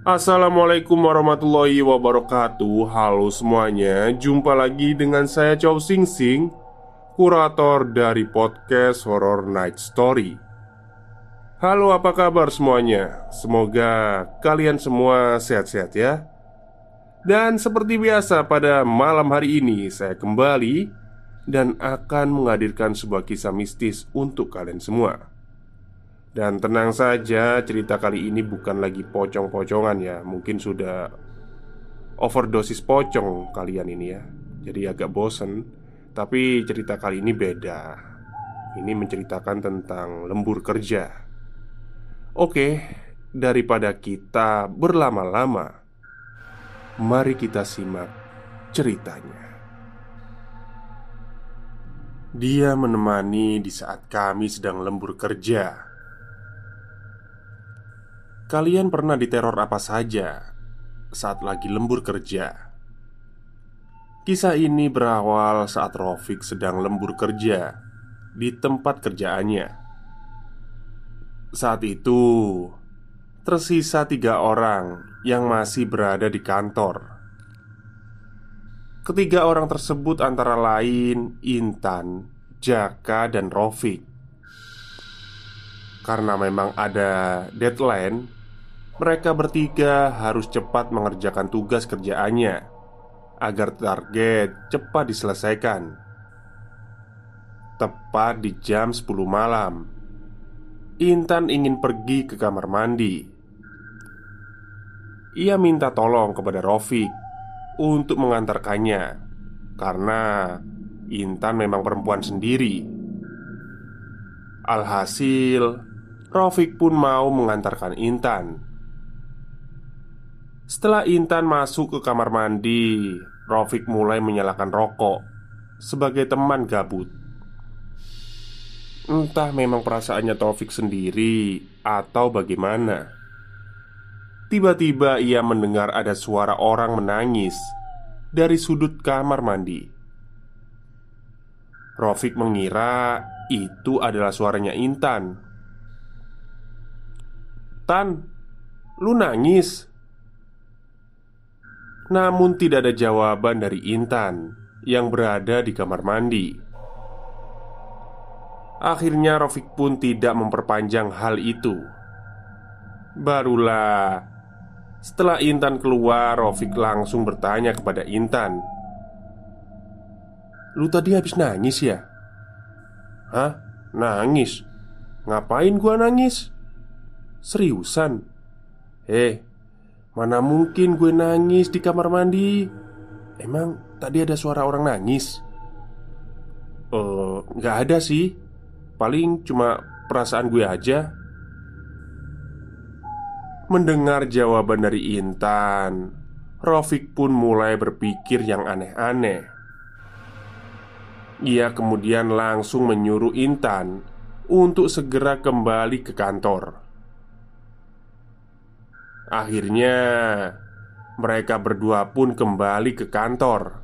Assalamualaikum warahmatullahi wabarakatuh. Halo semuanya Jumpa lagi dengan saya Chow Sing Sing Kurator dari podcast Horror Night Story. Halo apa kabar semuanya? Semoga kalian semua sehat-sehat ya. Dan seperti biasa pada malam hari ini Saya kembali Dan akan menghadirkan sebuah kisah mistis untuk kalian semua dan tenang saja, cerita kali ini bukan lagi pocong-pocongan ya. Mungkin sudah overdosis pocong kalian ini ya. Jadi agak bosen. Tapi cerita kali ini beda. Ini menceritakan tentang lembur kerja. Oke, daripada kita berlama-lama, mari kita simak ceritanya. Dia menemani di saat kami sedang lembur kerja. Kalian pernah diteror apa saja saat lagi lembur kerja? Kisah ini berawal saat Rofik sedang lembur kerja di tempat kerjaannya. Saat itu, tersisa tiga orang yang masih berada di kantor. Ketiga orang tersebut antara lain Intan, Jaka, dan Rofik. Karena memang ada deadline, mereka bertiga harus cepat mengerjakan tugas kerjaannya agar target cepat diselesaikan. Tepat di jam 10 malam, Intan ingin pergi ke kamar mandi. Ia minta tolong kepada Rofik untuk mengantarkannya karena Intan memang perempuan sendiri. Alhasil, Rofik pun mau mengantarkan Intan. Setelah Intan masuk ke kamar mandi, Rofik mulai menyalakan rokok sebagai teman gabut. Entah memang perasaannya Taufik sendiri atau bagaimana. Tiba-tiba ia mendengar ada suara orang menangis dari sudut kamar mandi. Rofik mengira itu adalah suaranya Intan. "Tan, lu nangis?" Namun tidak ada jawaban dari Intan yang berada di kamar mandi. Akhirnya Rofik pun tidak memperpanjang hal itu. Barulah setelah Intan keluar, Rofik langsung bertanya kepada Intan, "Lu tadi habis nangis ya?" "Hah? Nangis? Ngapain gua nangis?" "Seriusan?" "Eh, Mana mungkin gue nangis di kamar mandi? Emang tadi ada suara orang nangis? Eh, uh, nggak ada sih. Paling cuma perasaan gue aja. Mendengar jawaban dari Intan Rofik pun mulai berpikir yang aneh-aneh. Ia kemudian langsung menyuruh Intan Untuk segera kembali ke kantor Akhirnya, mereka berdua pun kembali ke kantor.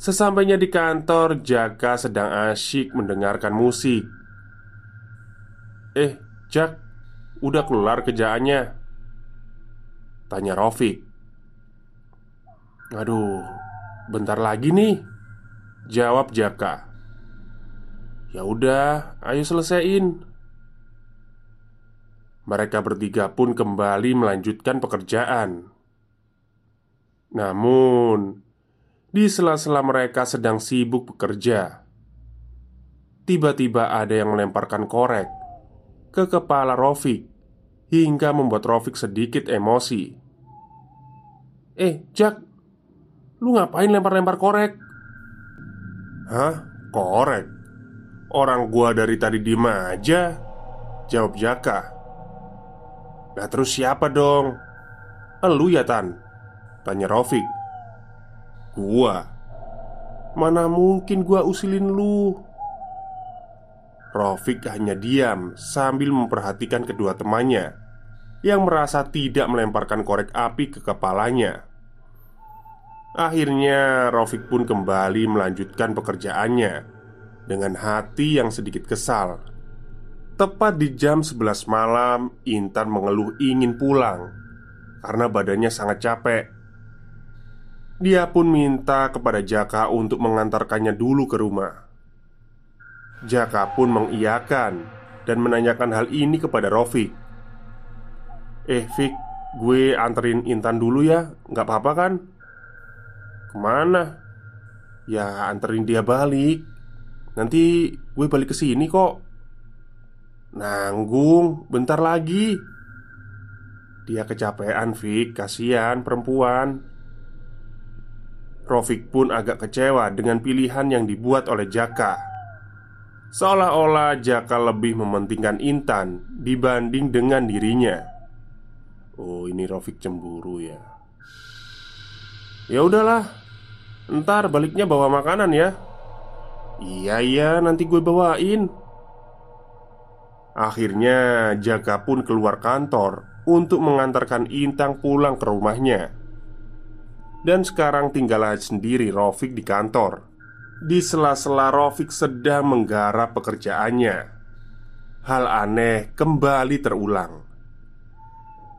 Sesampainya di kantor, Jaka sedang asyik mendengarkan musik. "Eh, Jak, udah keluar kerjaannya?" tanya Rofik. "Aduh, bentar lagi nih. Jawab Jaka Ya udah, ayo selesaiin Mereka bertiga pun kembali melanjutkan pekerjaan Namun Di sela-sela mereka sedang sibuk bekerja Tiba-tiba ada yang melemparkan korek Ke kepala Rofik Hingga membuat Rofik sedikit emosi Eh, Jack Lu ngapain lempar-lempar korek? Hah? Korek? Orang gua dari tadi diem aja Jawab Jaka Nah terus siapa dong? Elu ya Tan? Tanya Rofik Gua Mana mungkin gua usilin lu Rofik hanya diam sambil memperhatikan kedua temannya Yang merasa tidak melemparkan korek api ke kepalanya Akhirnya Rofik pun kembali melanjutkan pekerjaannya dengan hati yang sedikit kesal. Tepat di jam 11 malam, Intan mengeluh ingin pulang karena badannya sangat capek. Dia pun minta kepada Jaka untuk mengantarkannya dulu ke rumah. Jaka pun mengiyakan dan menanyakan hal ini kepada Rofik. "Eh, Fik, gue anterin Intan dulu ya, nggak apa-apa kan?" "Ke mana?" "Ya, anterin dia balik." Nanti gue balik ke sini kok. Nanggung, bentar lagi. Dia kecapean, Fik. Kasihan perempuan. Rofik pun agak kecewa dengan pilihan yang dibuat oleh Jaka. Seolah-olah Jaka lebih mementingkan Intan dibanding dengan dirinya. Oh, ini Rofik cemburu ya. Ya udahlah. Ntar baliknya bawa makanan ya. Iya iya nanti gue bawain Akhirnya Jaka pun keluar kantor Untuk mengantarkan Intang pulang ke rumahnya. Dan sekarang tinggal sendiri Rofik di kantor. Di sela-sela Rofik sedang menggarap pekerjaannya. Hal aneh kembali terulang.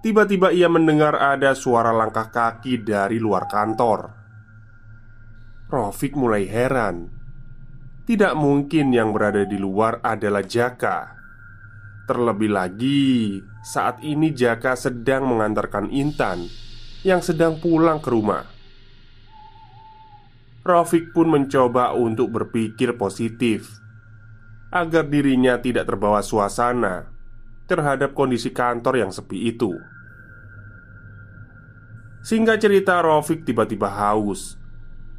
Tiba-tiba ia mendengar ada suara langkah kaki dari luar kantor. Rofik mulai heran. Tidak mungkin yang berada di luar adalah Jaka Terlebih lagi saat ini Jaka sedang mengantarkan Intan Yang sedang pulang ke rumah. Rofik pun mencoba untuk berpikir positif Agar dirinya tidak terbawa suasana Terhadap kondisi kantor yang sepi itu. Sehingga cerita Rofik tiba-tiba haus.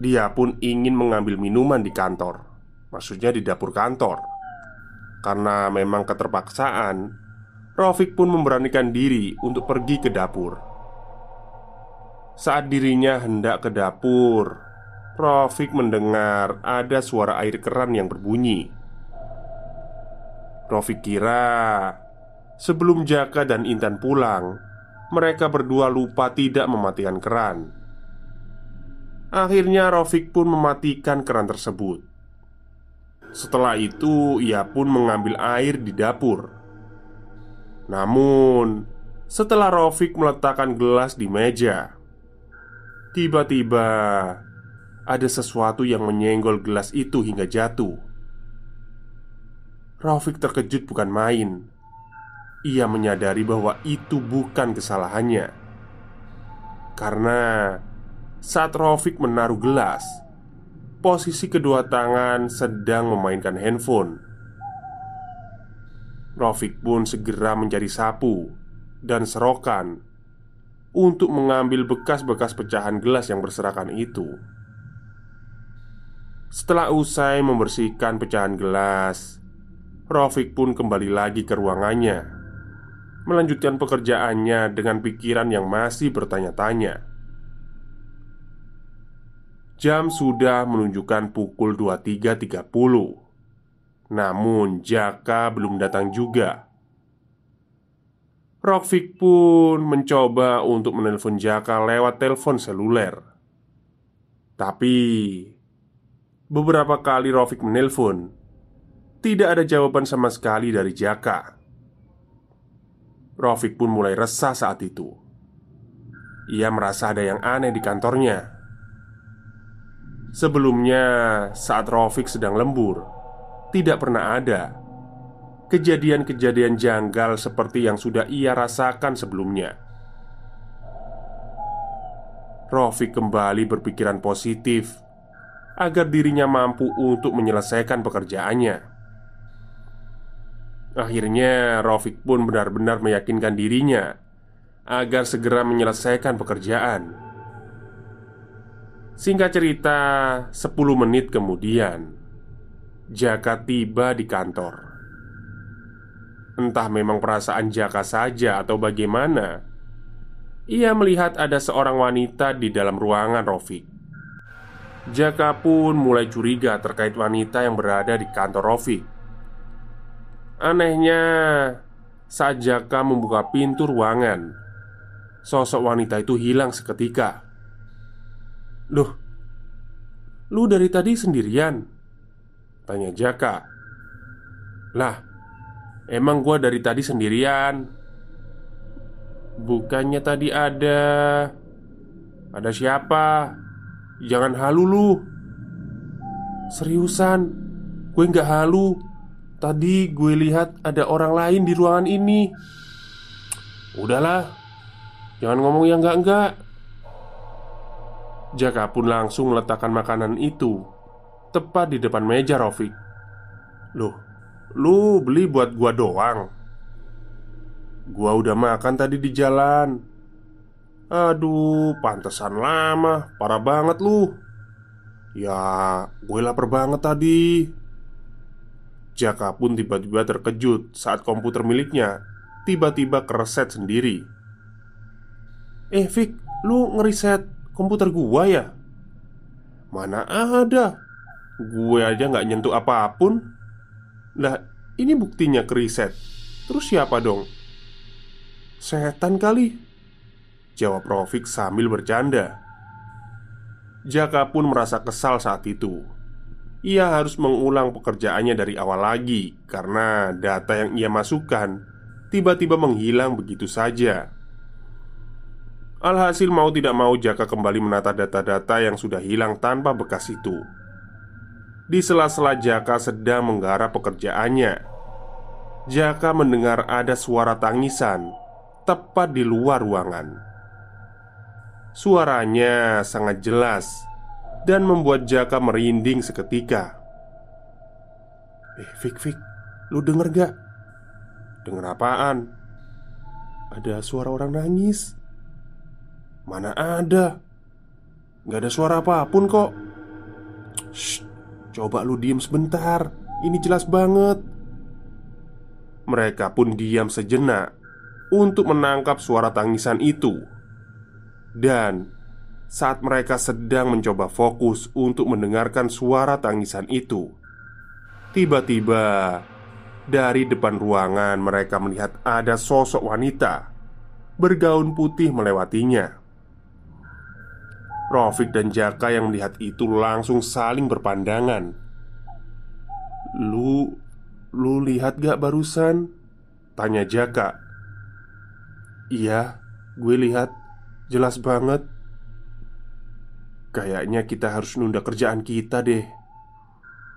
Dia pun ingin mengambil minuman di kantor Maksudnya di dapur kantor Karena memang keterpaksaan Rofik pun memberanikan diri untuk pergi ke dapur. Saat dirinya hendak ke dapur Rofik mendengar ada suara air keran yang berbunyi. Rofik kira Sebelum Jaka dan Intan pulang Mereka berdua lupa tidak mematikan keran. Akhirnya Rofik pun mematikan keran tersebut setelah itu, ia pun mengambil air di dapur. Namun, setelah Rofik meletakkan gelas di meja, tiba-tiba ada sesuatu yang menyenggol gelas itu hingga jatuh. Rofik terkejut bukan main. Ia menyadari bahwa itu bukan kesalahannya, karena saat Rofik menaruh gelas, Posisi kedua tangan sedang memainkan handphone. Rofik pun segera mencari sapu dan serokan Untuk mengambil bekas-bekas pecahan gelas yang berserakan itu. Setelah usai membersihkan pecahan gelas Rofik pun kembali lagi ke ruangannya Melanjutkan pekerjaannya dengan pikiran yang masih bertanya-tanya Jam sudah menunjukkan pukul 23.30 Namun Jaka belum datang juga. Rofik pun mencoba untuk menelpon Jaka lewat telepon seluler. Tapi Beberapa kali Rofik menelpon Tidak ada jawaban sama sekali dari Jaka. Rofik pun mulai resah saat itu. Ia merasa ada yang aneh di kantornya Sebelumnya, saat Rofik sedang lembur, tidak pernah ada kejadian-kejadian janggal seperti yang sudah ia rasakan sebelumnya. Rofik kembali berpikiran positif agar dirinya mampu untuk menyelesaikan pekerjaannya. Akhirnya, Rofik pun benar-benar meyakinkan dirinya agar segera menyelesaikan pekerjaan. Singkat cerita, 10 menit kemudian Jaka tiba di kantor. Entah memang perasaan Jaka saja atau bagaimana Ia melihat ada seorang wanita di dalam ruangan Rofik. Jaka pun mulai curiga terkait wanita yang berada di kantor Rofik. Anehnya Saat Jaka membuka pintu ruangan Sosok wanita itu hilang seketika Loh, lu dari tadi sendirian? Tanya Jaka. Lah, emang gua dari tadi sendirian? Bukannya tadi ada Ada siapa? Jangan halu lu. Seriusan Gue nggak halu. Tadi gue lihat ada orang lain di ruangan ini. Udahlah Jangan ngomong yang enggak-enggak Jaka pun langsung meletakkan makanan itu Tepat di depan meja Rofik Loh, lu beli buat gua doang? Gua udah makan tadi di jalan. Aduh, pantesan lama Parah banget lu. Ya, gue lapar banget tadi. Jaka pun tiba-tiba terkejut saat komputer miliknya tiba-tiba kereset sendiri. Eh Fik, lu ngeriset komputer gua ya? Mana ada. Gue aja nggak nyentuh apa pun. Lah ini buktinya keriset. Terus siapa dong? Setan kali? Jawab Rofik sambil bercanda. Jaka pun merasa kesal saat itu. Ia harus mengulang pekerjaannya dari awal lagi Karena data yang ia masukkan Tiba-tiba menghilang begitu saja Alhasil mau tidak mau Jaka kembali menata data-data yang sudah hilang tanpa bekas itu. Di sela-sela Jaka sedang menggarap pekerjaannya. Jaka mendengar ada suara tangisan Tepat di luar ruangan. Suaranya sangat jelas Dan membuat Jaka merinding seketika. Eh Fik Fik Lu denger gak? Denger apaan? Ada suara orang nangis Mana ada. Gak ada suara apa pun kok. Shh, Coba lu diem sebentar. Ini jelas banget. Mereka pun diam sejenak Untuk menangkap suara tangisan itu. Dan Saat mereka sedang mencoba fokus Untuk mendengarkan suara tangisan itu Tiba-tiba Dari depan ruangan mereka melihat ada sosok wanita Bergaun putih melewatinya Rofik dan Jaka yang melihat itu langsung saling berpandangan. Lu... Lu lihat gak barusan? Tanya Jaka. Iya, gue lihat. Jelas banget. Kayaknya kita harus nunda kerjaan kita deh.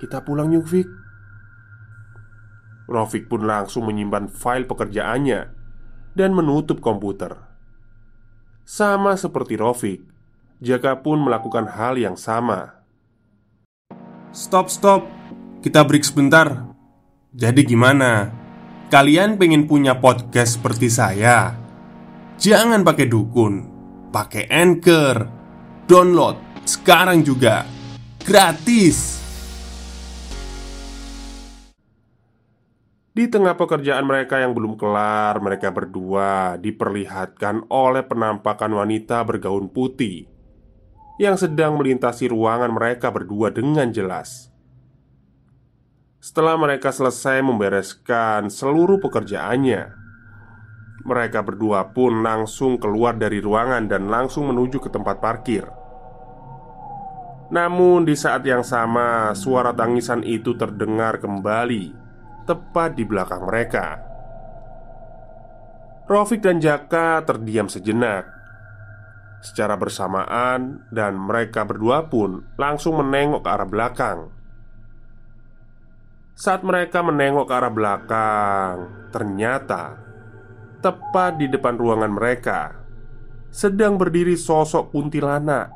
Kita pulang yuk Fik Rofik pun langsung menyimpan file pekerjaannya Dan menutup komputer. Sama seperti Rofik Jaka pun melakukan hal yang sama. Stop, stop, kita break sebentar. Jadi, gimana? Kalian pengen punya podcast seperti saya? Jangan pakai dukun, pakai anchor, download sekarang juga gratis. Di tengah pekerjaan mereka yang belum kelar, mereka berdua diperlihatkan oleh penampakan wanita bergaun putih yang sedang melintasi ruangan mereka berdua dengan jelas. Setelah mereka selesai membereskan seluruh pekerjaannya, mereka berdua pun langsung keluar dari ruangan dan langsung menuju ke tempat parkir. Namun, di saat yang sama, suara tangisan itu terdengar kembali tepat di belakang mereka. Rofik dan Jaka terdiam sejenak secara bersamaan, dan mereka berdua pun langsung menengok ke arah belakang. Saat mereka menengok ke arah belakang, ternyata tepat di depan ruangan mereka sedang berdiri sosok kuntilanak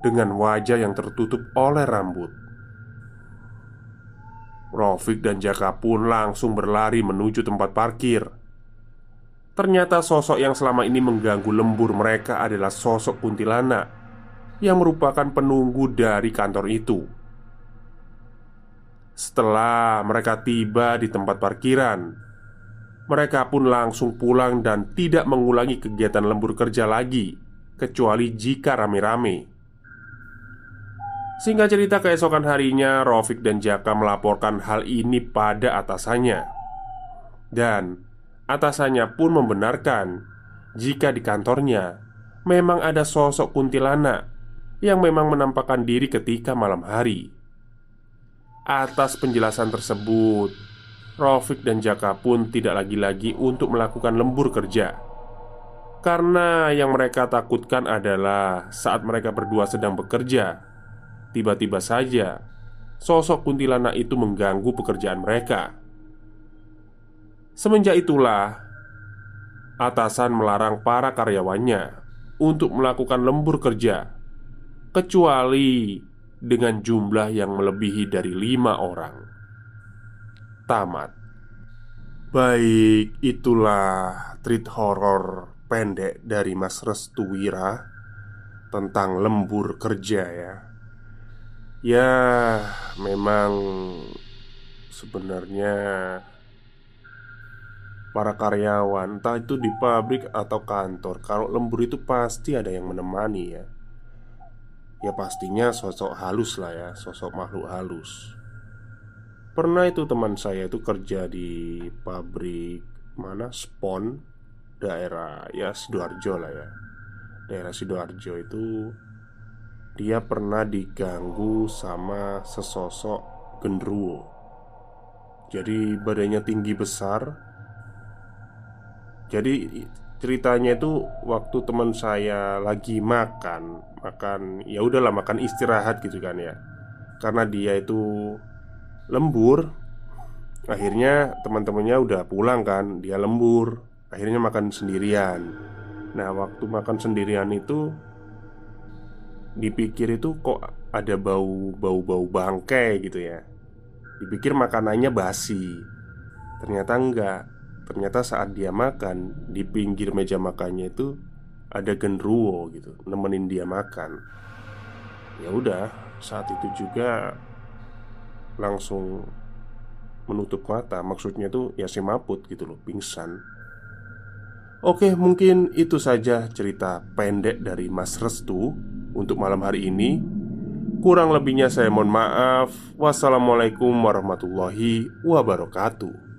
dengan wajah yang tertutup oleh rambut. Rofik dan Jaka pun langsung berlari menuju tempat parkir. Ternyata sosok yang selama ini mengganggu lembur mereka adalah sosok kuntilanak yang merupakan penunggu dari kantor itu. Setelah mereka tiba di tempat parkiran, mereka pun langsung pulang dan tidak mengulangi kegiatan lembur kerja lagi, kecuali jika rame-rame. Singkat cerita keesokan harinya Rofik dan Jaka melaporkan hal ini pada atasannya Dan atasannya pun membenarkan Jika di kantornya Memang ada sosok kuntilanak Yang memang menampakkan diri ketika malam hari. Atas penjelasan tersebut Rofik dan Jaka pun tidak lagi-lagi untuk melakukan lembur kerja. Karena yang mereka takutkan adalah saat mereka berdua sedang bekerja Tiba-tiba saja Sosok kuntilanak itu mengganggu pekerjaan mereka Semenjak itulah Atasan melarang para karyawannya Untuk melakukan lembur kerja Kecuali Dengan jumlah yang melebihi dari lima orang. Tamat. Baik, itulah treat horror pendek dari Mas Restuwira Tentang lembur kerja ya. Ya, memang sebenarnya para karyawan, entah itu di pabrik atau kantor, kalau lembur itu pasti ada yang menemani ya. Ya pastinya sosok halus lah ya, sosok makhluk halus. Pernah itu teman saya itu kerja di pabrik mana Spon daerah ya sidoarjo lah ya. Daerah sidoarjo itu dia pernah diganggu sama sesosok genderuwo. Jadi badannya tinggi besar. Jadi ceritanya itu waktu teman saya lagi makan, makan ya udahlah makan istirahat gitu kan ya. Karena dia itu lembur, akhirnya teman-temannya udah pulang kan, dia lembur, akhirnya makan sendirian. Nah, waktu makan sendirian itu Dipikir itu kok ada bau bau-bau bangkai gitu ya Dipikir makanannya basi Ternyata enggak Ternyata saat dia makan Di pinggir meja makannya itu Ada genruwo gitu Nemenin dia makan Ya udah Saat itu juga Langsung Menutup mata Maksudnya tuh ya si maput gitu loh Pingsan Oke mungkin itu saja cerita pendek dari Mas Restu untuk malam hari ini. Kurang lebihnya saya mohon maaf. Wassalamualaikum warahmatullahi wabarakatuh.